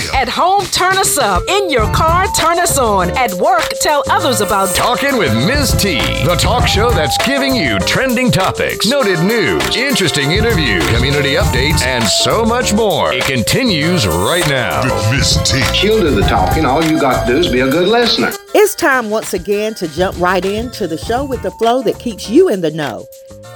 still. At home, turn us up. In your car, turn us on. At work, tell others about Talking with Ms. T, the talk show that's giving you trending topics, noted news, interesting interviews, community updates, and so much more. It continues right now. With Miss T. She'll do the talking. All you got to do is be a good listener. It's time once again to jump right into the show with the flow that keeps you in the know.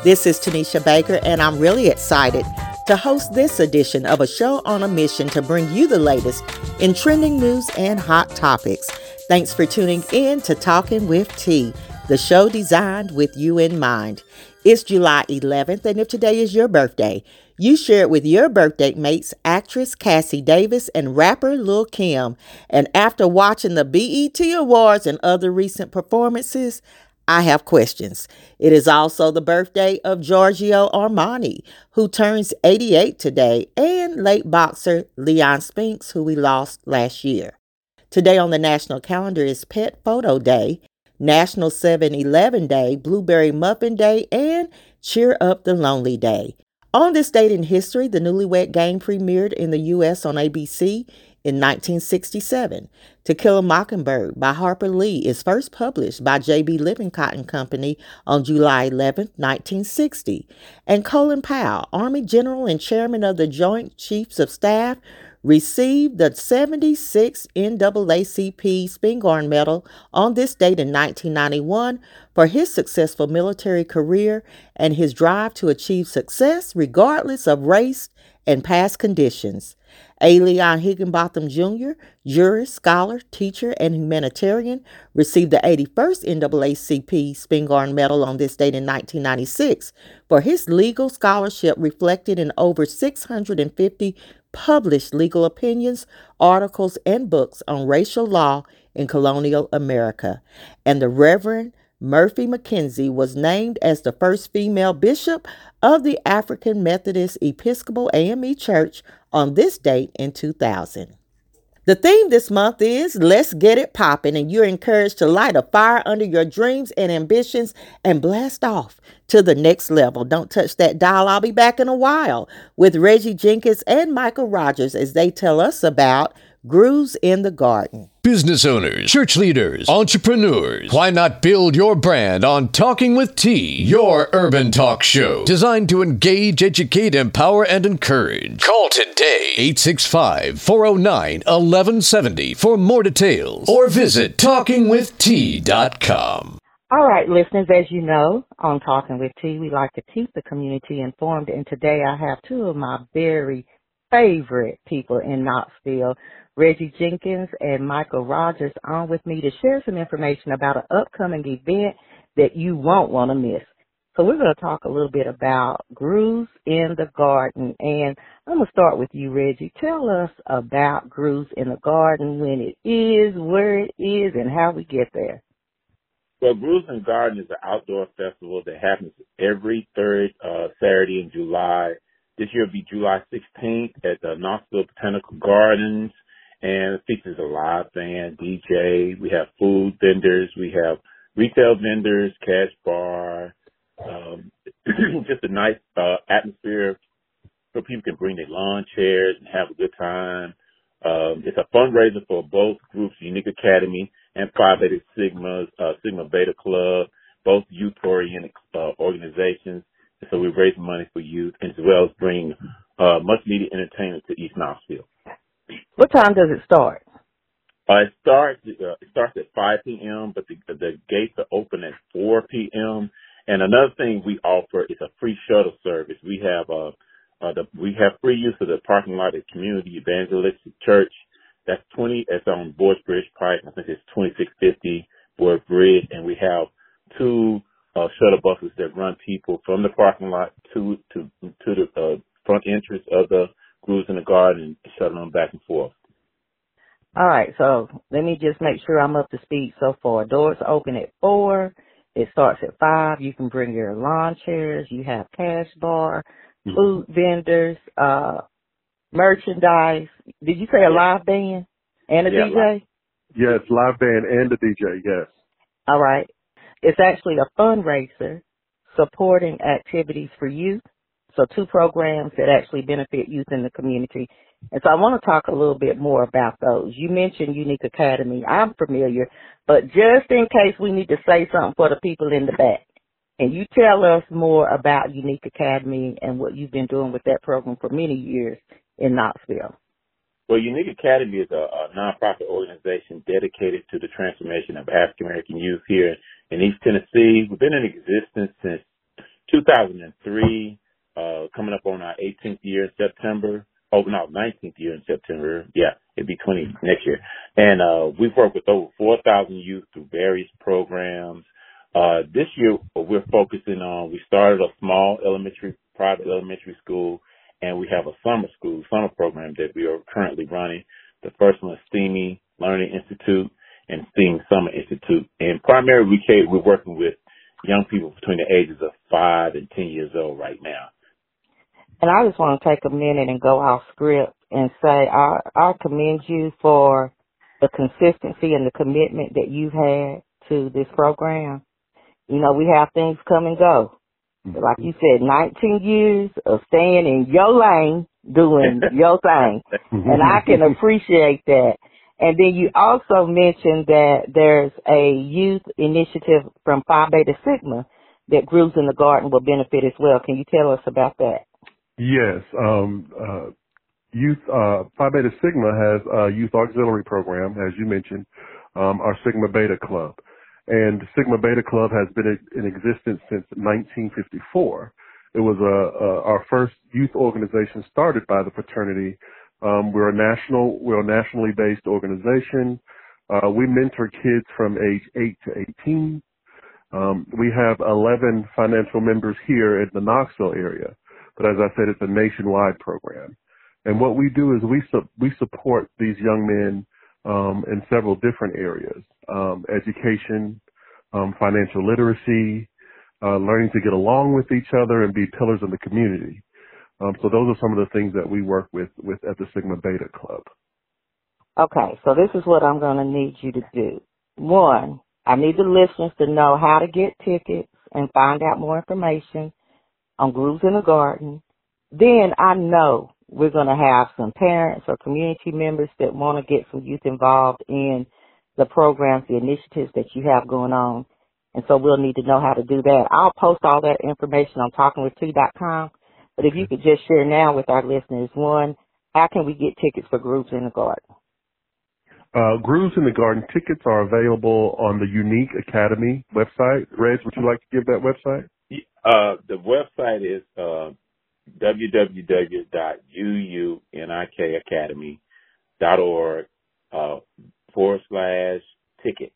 This is Tanisha Baker, and I'm really excited to host this edition of a show on a mission to bring you the latest in trending news and hot topics. Thanks for tuning in to Talking with T, the show designed with you in mind. It's July 11th, and if today is your birthday, you share it with your birthday mates, actress Cassi Davis and rapper Lil Kim. And after watching the BET Awards and other recent performances, I have questions. It is also the birthday of Giorgio Armani, who turns 88 today, and late boxer Leon Spinks, who we lost last year. Today on the national calendar is Pet Photo Day, National 7 Eleven Day, Blueberry Muffin Day, and Cheer Up the Lonely Day. On this date in history, the Newlywed Game premiered in the U.S. on ABC in 1967. To Kill a Mockingbird by Harper Lee is first published by J.B. Lippincott Company on July 11, 1960. And Colin Powell, Army General and Chairman of the Joint Chiefs of Staff, received the 76th NAACP Spingarn Medal on this date in 1991 for his successful military career and his drive to achieve success regardless of race and past conditions. A. Leon Higginbotham Jr., jurist, scholar, teacher, and humanitarian, received the 81st NAACP Spingarn Medal on this date in 1996 for his legal scholarship reflected in over 650 published legal opinions, articles, and books on racial law in colonial America. And the Reverend Murphy McKenzie was named as the first female bishop of the African Methodist Episcopal AME Church on this date in 2000. The theme this month is Let's Get It Poppin', and you're encouraged to light a fire under your dreams and ambitions and blast off to the next level. Don't touch that dial. I'll be back in a while with Reggie Jenkins and Michael Rogers as they tell us about Grooves in the Garden. Business owners, church leaders, entrepreneurs. Why not build your brand on Talking with T, your urban talk show designed to engage, educate, empower, and encourage? Call today 865 409 1170 for more details or visit talkingwitht.com. All right, listeners, as you know, on Talking with T, we like to keep the community informed. And today I have two of my very favorite people in Knoxville, Reggie Jenkins and Michael Rogers, on with me to share some information about an upcoming event that you won't want to miss. So we're going to talk a little bit about Grooves in the Garden. And I'm going to start with you, Reggie. Tell us about Grooves in the Garden, when it is, where it is, and how we get there. Well, Grooves in the Garden is an outdoor festival that happens every third uh, Saturday in July. This year will be July 16th at the Knoxville Botanical Gardens, and it features a live band, DJ. We have food vendors, we have retail vendors, cash bar, um, just a nice uh, atmosphere so people can bring their lawn chairs and have a good time. Um, it's a fundraiser for both groups, UUNIK Academy and Phi Beta Sigma's uh, Sigma Beta Club, both youth-oriented uh, organizations. So we're raising money for youth as well as bring uh, much needed entertainment to East Knoxville. What time does it start? Uh, it starts uh, it starts at 5 p.m., but the the gates are open at 4 p.m. And another thing we offer is a free shuttle service. We have uh, uh the we have free use of the parking lot at Community Evangelistic Church. That's 20. It's on Boyds Bridge Pike. I think it's 2650 Boyds Bridge, and we have two uh, shuttle buses that run people from the parking lot to to to the uh, front entrance of the Grooves in the Garden and shuttle them back and forth. All right, so let me just make sure I'm up to speed so far. Doors open at four. It starts at five. You can bring your lawn chairs. You have cash bar, Mm-hmm. food vendors, uh, merchandise. Did you say a live band and a Yeah, DJ? Yes, live band and a DJ. Yes. All right. It's actually a fundraiser supporting activities for youth. So two programs that actually benefit youth in the community. And so I want to talk a little bit more about those. You mentioned UUNIK Academy. I'm familiar, but just in case we need to say something for the people in the back, and you tell us more about UUNIK Academy and what you've been doing with that program for many years in Knoxville. Well, UUNIK Academy is a, a nonprofit organization dedicated to the transformation of African American youth here in East Tennessee. We've been in existence since 2003, uh, coming up on our 18th year in September. Oh, no, 19th year in September. Yeah, it'd be 20 next year. And, uh, we've worked with over 4,000 youth through various programs. Uh, this year we're focusing on, we started a small elementary, private elementary school and we have a summer school, summer program that we are currently running. The first one is STEAMY Learning Institute and STEAM Summer Institute. And primarily we, we're working with young people between the ages of five and 10 years old right now. And I just want to take a minute and go off script and say I, I commend you for the consistency and the commitment that you've had to this program. You know, we have things come and go. Mm-hmm. Like you said, 19 years of staying in your lane, doing your thing. And I can appreciate that. And then you also mentioned that there's a youth initiative from Phi Beta Sigma that Grooves in the Garden will benefit as well. Can you tell us about that? Yes. Um, uh, youth, uh, Phi Beta Sigma has a youth auxiliary program, as you mentioned, um, our Sigma Beta Club. And Sigma Beta Club has been in existence since 1954. It was a, a, our first youth organization started by the fraternity. Um, we're a national, we're a nationally based organization. Uh, we mentor kids from age 8 to 18. Um, we have 11 financial members here in the Knoxville area. But as I said, it's a nationwide program. And what we do is we, su- we support these young men um, in several different areas, um, education, um, financial literacy, uh, learning to get along with each other and be pillars in the community. Um, so those are some of the things that we work with, with at the Sigma Beta Club. Okay, so this is what I'm going to need you to do. One, I need the listeners to know how to get tickets and find out more information on Grooves in the Garden. Then I know we're going to have some parents or community members that want to get some youth involved in the programs, the initiatives that you have going on. And so we'll need to know how to do that. I'll post all that information on talkingwitht.com. But if you could just share now with our listeners, one, how can we get tickets for Grooves in the Garden? Uh, Grooves in the Garden tickets are available on the UUNIK Academy website. Reg, would you like to give that website? Uh, the website is uh, www.uunikacademy.org uh, forward slash ticket.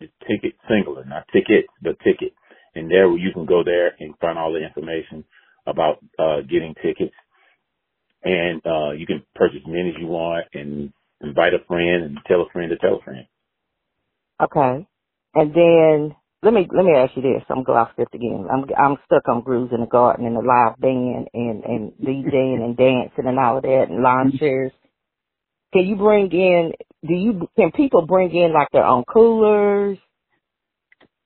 It's ticket singular, not tickets, but ticket. And there you can go there and find all the information about uh, getting tickets. And uh, you can purchase as many as you want and invite a friend and tell a friend to tell a friend. Okay. And then let me let me ask you this. I'm going off script again. I'm I'm stuck on grooves in the garden and the live band and and DJing and dancing and all of that and lawn chairs. Can you bring in? Do you can people bring in like their own coolers?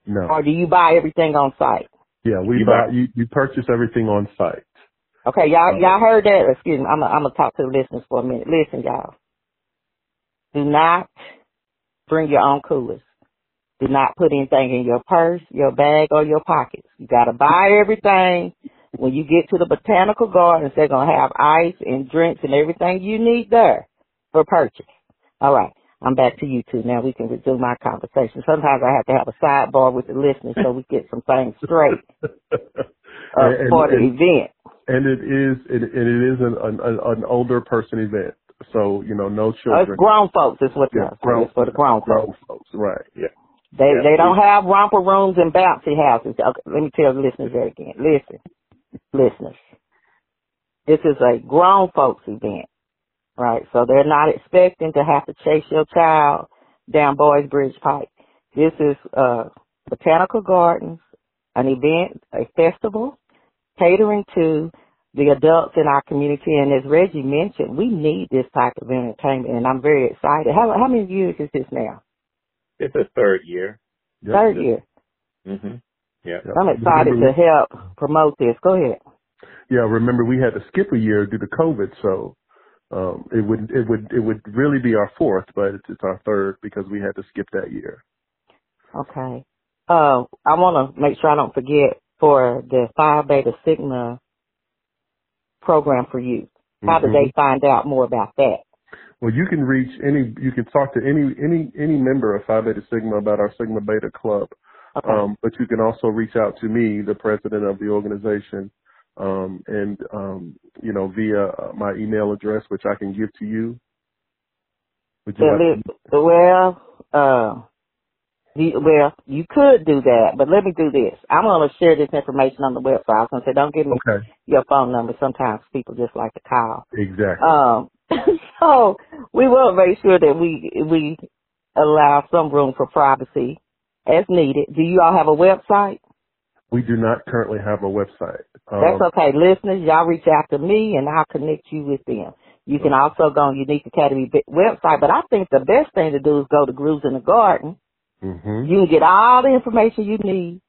No. Or do you buy everything on site? Yeah, we you buy, buy you you purchase everything on site. Okay, y'all uh, y'all heard that? Excuse me. I'm a, I'm gonna talk to the listeners for a minute. Listen, y'all. Do not bring your own coolers. Do not put anything in your purse, your bag, or your pockets. You gotta buy everything. When you get to the botanical gardens, they're gonna have ice and drinks and everything you need there for purchase. All right. I'm back to you two. Now we can resume our conversation. Sometimes I have to have a sidebar with the listeners so we get some things straight uh, and, for the and, event. And it is it, it is an, an, an older person event. So, you know, no children. Oh, it's grown folks is what yeah, grown, for the grown, grown folks. folks. Right, yeah. They yeah, they don't have romper rooms and bouncy houses. Okay, let me tell the listeners that again. Listen, listeners. This is a grown folks event right? So they're not expecting to have to chase your child down Boyds Bridge Pike. This is uh, Botanical Gardens, an event, a festival catering to the adults in our community. And as Reggie mentioned, we need this type of entertainment, and I'm very excited. How, how many years is this now? It's a third year. Third year. Mhm. Yeah. I'm excited remember, to help promote this. Go ahead. Yeah, remember we had to skip a year due to COVID, so um, it would it would it would really be our fourth, but it's, it's our third because we had to skip that year. Okay. Uh, I want to make sure I don't forget for the Phi Beta Sigma program for youth. How Mm-hmm. do they find out more about that? Well, you can reach any, you can talk to any any any member of Phi Beta Sigma about our Sigma Beta Club, Okay. um, but you can also reach out to me, the president of the organization, um, and um, you know via uh, my email address, which I can give to you. Would you Well, like it- well, uh, you, well, you could do that, but let me do this. I'm going to share this information on the website. I was going to say, don't give me Okay, your phone number. Sometimes people just like to call. exactly. Um, so we will make sure that we we allow some room for privacy as needed. Do you all have a website? we do not currently have a website. That's Um, okay. Listeners, y'all reach out to me and I'll connect you with them. You can also go on UUNIK Academy website, but I think the best thing to do is go to Grooves in the Garden. mhm. You can get all the information you need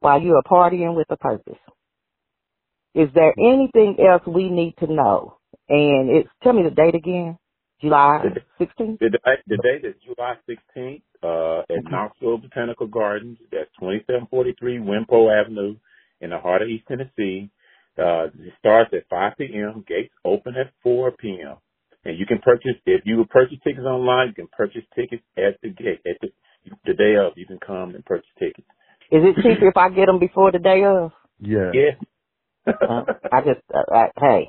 while you are partying with a purpose. Is there anything else we need to know? And it's tell me the date again. July 16th? The, day- the date is July 16th uh, at Knoxville Botanical Gardens. That's 2743 Wimpole Avenue in the heart of East Tennessee. Uh, it starts at 5 p.m. Gates open at 4 p.m. And you can purchase, if you would purchase tickets online, you can purchase tickets at the gate. At the, the day of, you can come and purchase tickets. Is it cheaper if I get them before the day of? Yeah. Yes. Uh, I just, uh, uh, hey,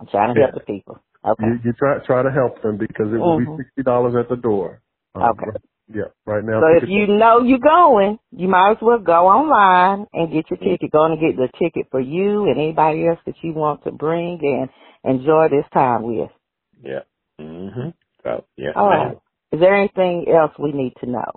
I'm trying to help Yeah. the people. Okay. You, you try try to help them because it will Mhm. be sixty dollars at the door. Um, Okay. right- Yeah. Right now. So if you know you're going, you might as well go online and get your ticket. Go and get the ticket for you and anybody else that you want to bring and enjoy this time with. yeah. hmm So, yeah. All right. Is there anything else we need to know?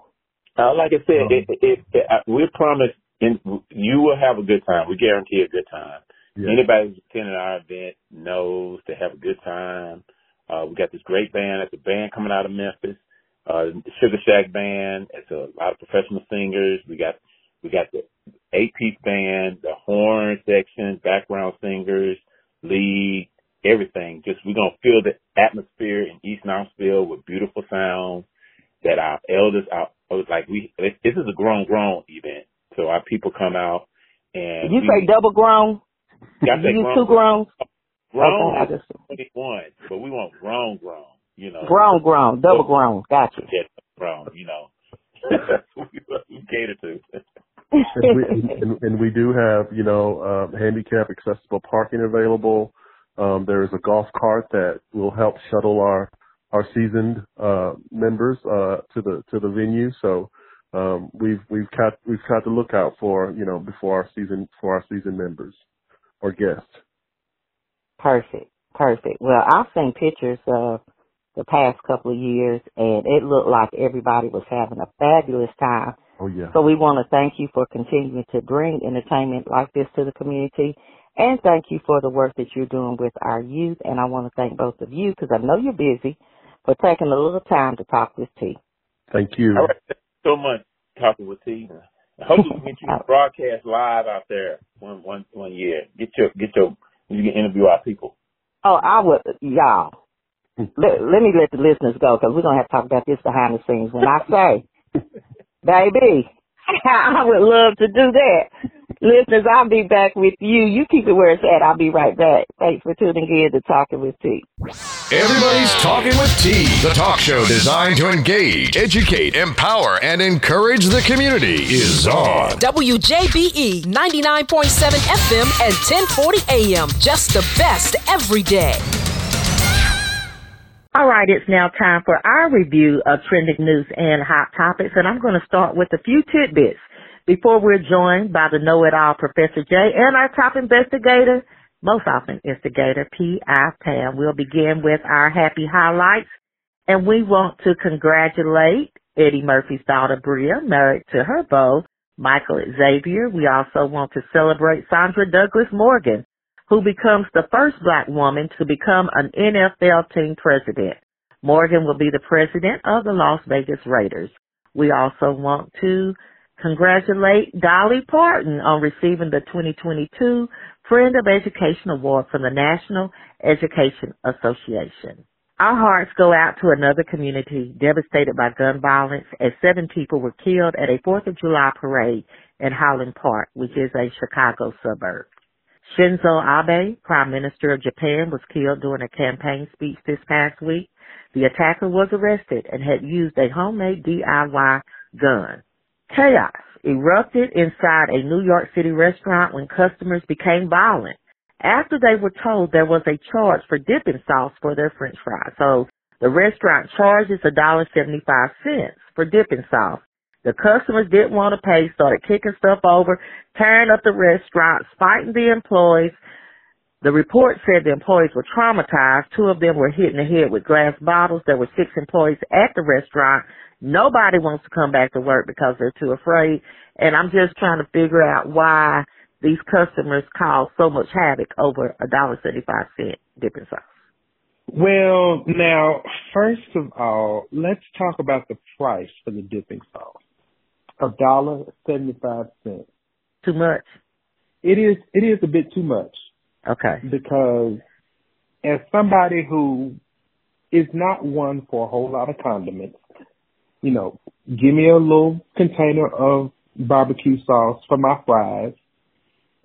Uh, like I said, Um, it, it, it, uh, we promise in, you will have a good time. We guarantee a good time. Yeah. Anybody who's attending our event knows to have a good time. Uh, we got this great band. It's a band coming out of Memphis. Uh, the Sugar Shack band. It's a lot of professional singers. We got, we got the eight piece band, the horn section, background singers, lead, everything. Just, we're going to fill the atmosphere in East Knoxville with beautiful sounds that our elders, our, like we, this is a grown, grown event. So our people come out and you we, say double grown? Got that you grown, two grown? grown Okay, I is just 21, but we want grown, grown, you know. grown, grown, double grown. Gotcha. Yeah, grown, you know. We, what we cater to. and, we, and, and we do have, you know, uh, handicap accessible parking available. Um, there is a golf cart that will help shuttle our our seasoned uh, members uh, to the to the venue. So um, we've we've got we've got to look out for you know before our season for our season members or guests. Perfect. Perfect. Well, I've seen pictures of the past couple of years and it looked like everybody was having a fabulous time. Oh yeah. So we want to thank you for continuing to bring entertainment like this to the community and thank you for the work that you're doing with our youth. And I want to thank both of you because I know you're busy for taking a little time to talk with T. Thank you. All right, thank you so much talking with T. Hopefully we get you to broadcast live out there one one one year. Get your get your you can interview our people. Oh, I would, y'all. Let, let me let the listeners go because we're to have to talk about this behind the scenes. When I say, baby, I would love to do that. Listeners, I'll be back with you. You keep it where it's at. I'll be right back. Thanks for tuning in to Talking with T. Everybody's Talking with T, the talk show designed to engage, educate, empower, and encourage the community, is on. WJBE 99.7 FM and 1040 AM. Just the best every day. All right, it's now time for our review of trending news and hot topics, and I'm going to start with a few tidbits before we're joined by the know-it-all Professor J and our top investigator, most often instigator, P.I. Pam. We'll begin with our happy highlights, and we want to congratulate Eddie Murphy's daughter, Bria, married to her beau, Michael Xavier. We also want to celebrate Sandra Douglass Morgan, who becomes the first black woman to become an NFL team president. Morgan will be the president of the Las Vegas Raiders. We also want to congratulate Dolly Parton on receiving the 2022 Friend of Education Award from the National Education Association. Our hearts go out to another community devastated by gun violence as seven people were killed at a 4th of July parade in Highland Park, which is a Chicago suburb. Shinzo Abe, Prime Minister of Japan, was killed during a campaign speech this past week. The attacker was arrested and had used a homemade DIY gun. Chaos erupted inside a New York City restaurant when customers became violent after they were told there was a charge for dipping sauce for their french fries. So the restaurant charges $1.75 for dipping sauce. The customers didn't want to pay, started kicking stuff over, tearing up the restaurant, fighting the employees. The report said the employees were traumatized. Two of them were hit in the head with glass bottles. There were six employees at the restaurant. Nobody wants to come back to work because they're too afraid. And I'm just trying to figure out why these customers cause so much havoc over a dollar seventy five cent dipping sauce? Well, now, first of all, let's talk about the price for the dipping sauce. A dollar seventy five cents. Too much. It is. It is a bit too much. Okay. Because as somebody who is not one for a whole lot of condiments, you know, give me a little container of barbecue sauce for my fries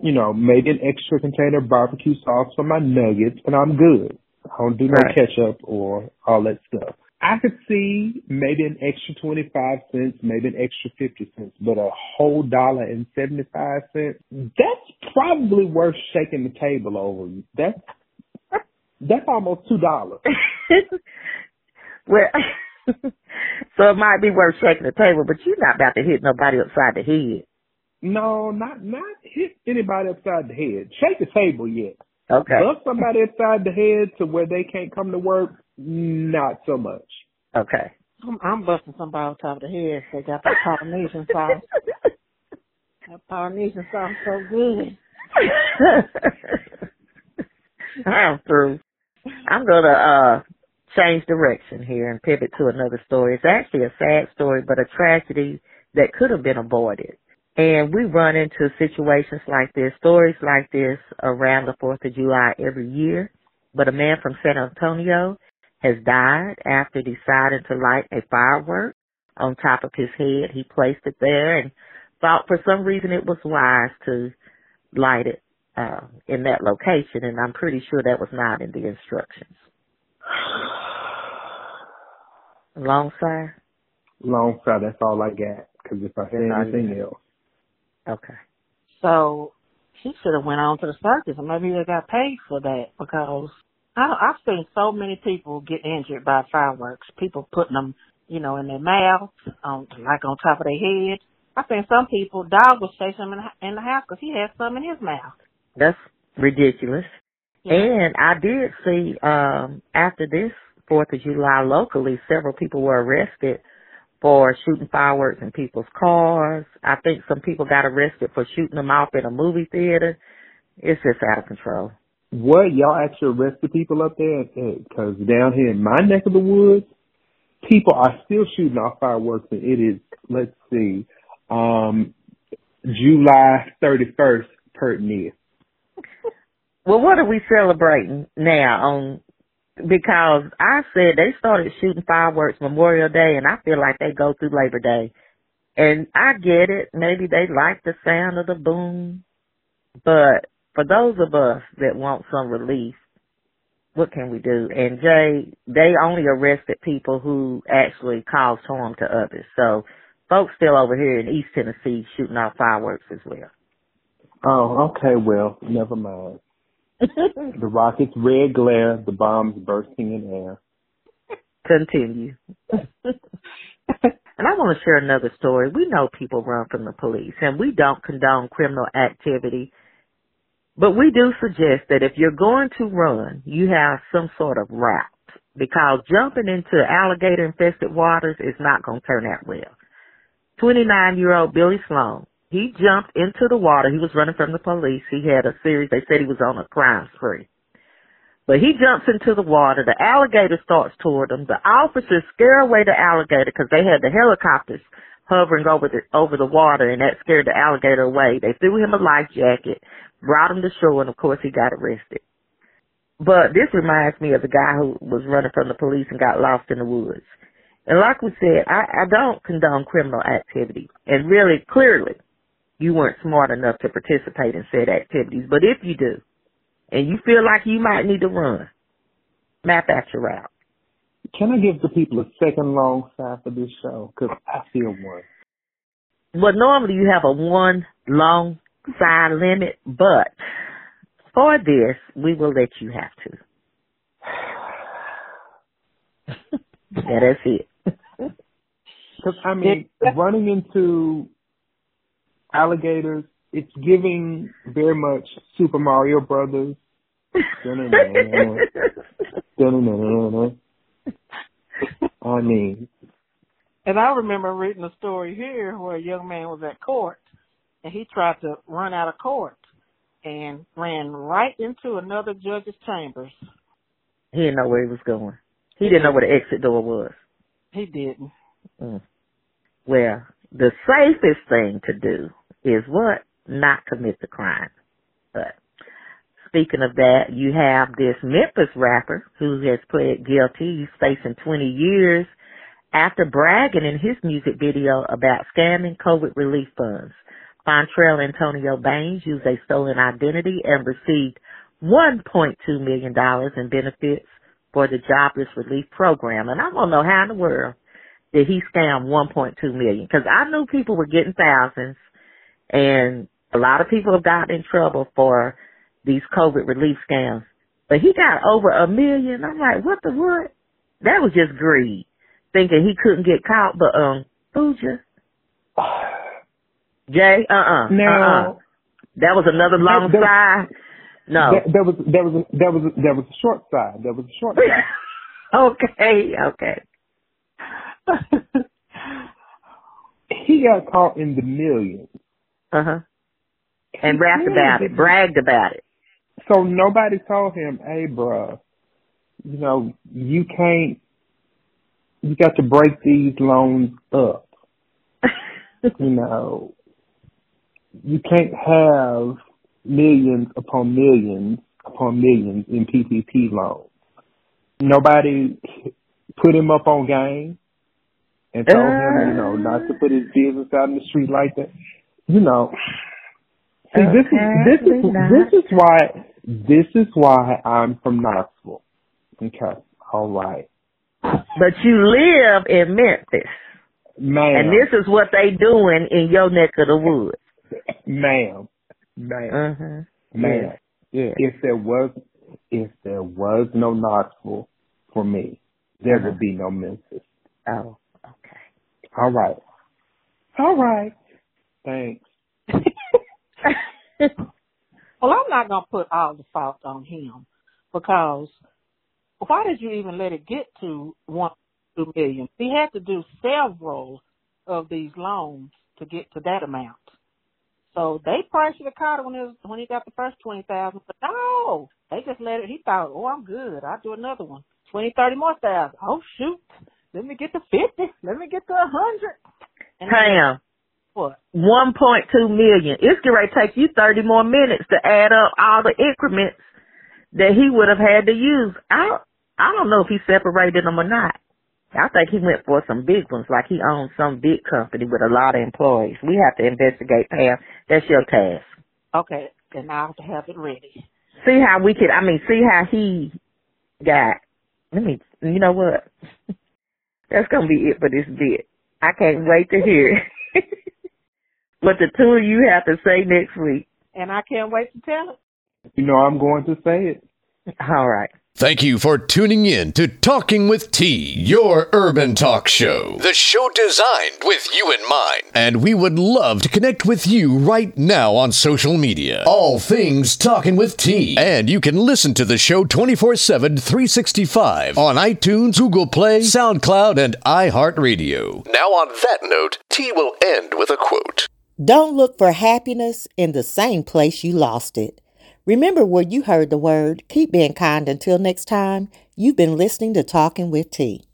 you know, maybe an extra container of barbecue sauce for my nuggets, and I'm good. I don't do no right. ketchup or all that stuff. I could see maybe an extra 25 cents, maybe an extra 50 cents, but a whole dollar and 75 cents, that's probably worth shaking the table over. That's, that's almost $2. well, so it might be worth shaking the table, but you're not about to hit nobody upside the head. No, not not hit anybody upside the head. Shake the table yet. Okay. Bust somebody upside the head to where they can't come to work. Not so much. Okay. I'm, I'm busting somebody on top of the head. They got that Polynesian sauce. that Polynesian sauce so good. I'm through. I'm gonna uh change direction here and pivot to another story. It's actually a sad story, but a tragedy that could have been avoided. And we run into situations like this, stories like this around the 4th of July every year. But a man from San Antonio has died after deciding to light a firework on top of his head. He placed it there and thought for some reason it was wise to light it uh, in that location. And I'm pretty sure that was not in the instructions. Long side? Long side, that's all I got. Because if I had anything else. Okay. So he should have went on to the circus, and maybe they got paid for that because I, I've seen so many people get injured by fireworks. People putting them, you know, in their mouth, on like on top of their head. I've seen some people. Dog was chasing him in the, in the house because he had some in his mouth. That's ridiculous. Yeah. And I did see um after this Fourth of July locally, several people were arrested for shooting fireworks in people's cars. I think some people got arrested for shooting them off in a movie theater. It's just out of control. What y'all actually arrest the people up there? Because down here in my neck of the woods, people are still shooting off fireworks, and it is let's see, um, July thirty first per year. Well, what are we celebrating now on because I said they started shooting fireworks Memorial Day and I feel like they go through Labor Day. And I get it. Maybe they like the sound of the boom. But for those of us that want some relief, what can we do? And Jay, they only arrested people who actually caused harm to others. So folks still over here in East Tennessee shooting off fireworks as well. Oh, okay. Well, never mind. the rocket's red glare, the bombs bursting in air. Continue. and I want to share another story. We know people run from the police and we don't condone criminal activity. But we do suggest that if you're going to run, you have some sort of route because jumping into alligator infested waters is not going to turn out well. 29 year old Billy Sloan he jumped into the water. He was running from the police. He had a series. They said he was on a crime spree. But he jumps into the water. The alligator starts toward him. The officers scare away the alligator because they had the helicopters hovering over the over the water, and that scared the alligator away. They threw him a life jacket, brought him to shore, and of course he got arrested. But this reminds me of the guy who was running from the police and got lost in the woods. And like we said, I, I don't condone criminal activity. And really, clearly, you weren't smart enough to participate in said activities. But if you do, and you feel like you might need to run, map out your route. Can I give the people a second long side for this show? Because I feel one. Well, normally you have a one long side limit, but for this, we will let you have to. yeah, that's it. Because I mean, running into alligators, it's giving very much Super Mario Brothers. I mean, and I remember reading a story here where a young man was at court and he tried to run out of court and ran right into another judge's chambers. He didn't know where he was going. He didn't know where the exit door was. He didn't. Mm. Well, the safest thing to do is what? Not commit the crime. But speaking of that, you have this Memphis rapper who has pled guilty. He's facing 20 years after bragging in his music video about scamming COVID relief funds. Fontrell Antonio Baines used a stolen identity and received $1.2 million in benefits for the jobless relief program. And I don't know how in the world did he scam 1.2 million? Because I knew people were getting thousands, and a lot of people have gotten in trouble for these COVID relief scams. But he got over a million. I'm like, what the what? That was just greed, thinking he couldn't get caught. But um, Fuja, Jay, uh uh-uh, uh, uh-uh. That was another long there, side. No, there, there was there was a, there was a, there was a short side. There was a short side. okay, okay. he got caught in the millions. Uh huh. And rapped about it, bragged about it. So nobody told him, "Hey, bro, you know you can't. You got to break these loans up. you know, you can't have millions upon millions upon millions in PPP loans. Nobody put him up on game and told him, you know, not to put his business out in the street like that. You know, see, okay, this is this is not. this is why this is why I'm from Knoxville. Okay, all right. But you live in Memphis, ma'am, and this is what they doing in your neck of the woods, ma'am, ma'am, uh-huh. ma'am. Yeah. If there was if there was no Knoxville for me, there uh-huh. would be no Memphis. Oh. Okay. All right. All right. Thanks. well, I'm not going to put all the fault on him because why did you even let it get to one two million? He had to do several of these loans to get to that amount. So they probably should have caught it when it was, when he got the first twenty thousand. But no, they just let it. He thought, oh, I'm good. I'll do another one. Twenty, thirty more thousand. Oh shoot, let me get to 50. Let me get to a 100. Pam. What? 1.2 million. It's going to take you 30 more minutes to add up all the increments that he would have had to use. I, I don't know if he separated them or not. I think he went for some big ones, like he owns some big company with a lot of employees. We have to investigate, Pam. That's your task. Okay, then I'll have to have it ready. See how we could, I mean, see how he got, let me, you know what? That's gonna be it for this bit. I can't wait to hear what the two of you have to say next week. And I can't wait to tell it. You know I'm going to say it. All right. Thank you for tuning in to Talking with T, your urban talk show. The show designed with you in mind. And we would love to connect with you right now on social media. All things Talking with T. And you can listen to the show 24 7, 365 on iTunes, Google Play, SoundCloud, and iHeartRadio. Now, on that note, T will end with a quote Don't look for happiness in the same place you lost it. Remember where you heard the word. Keep being kind until next time. You've been listening to Talking with T.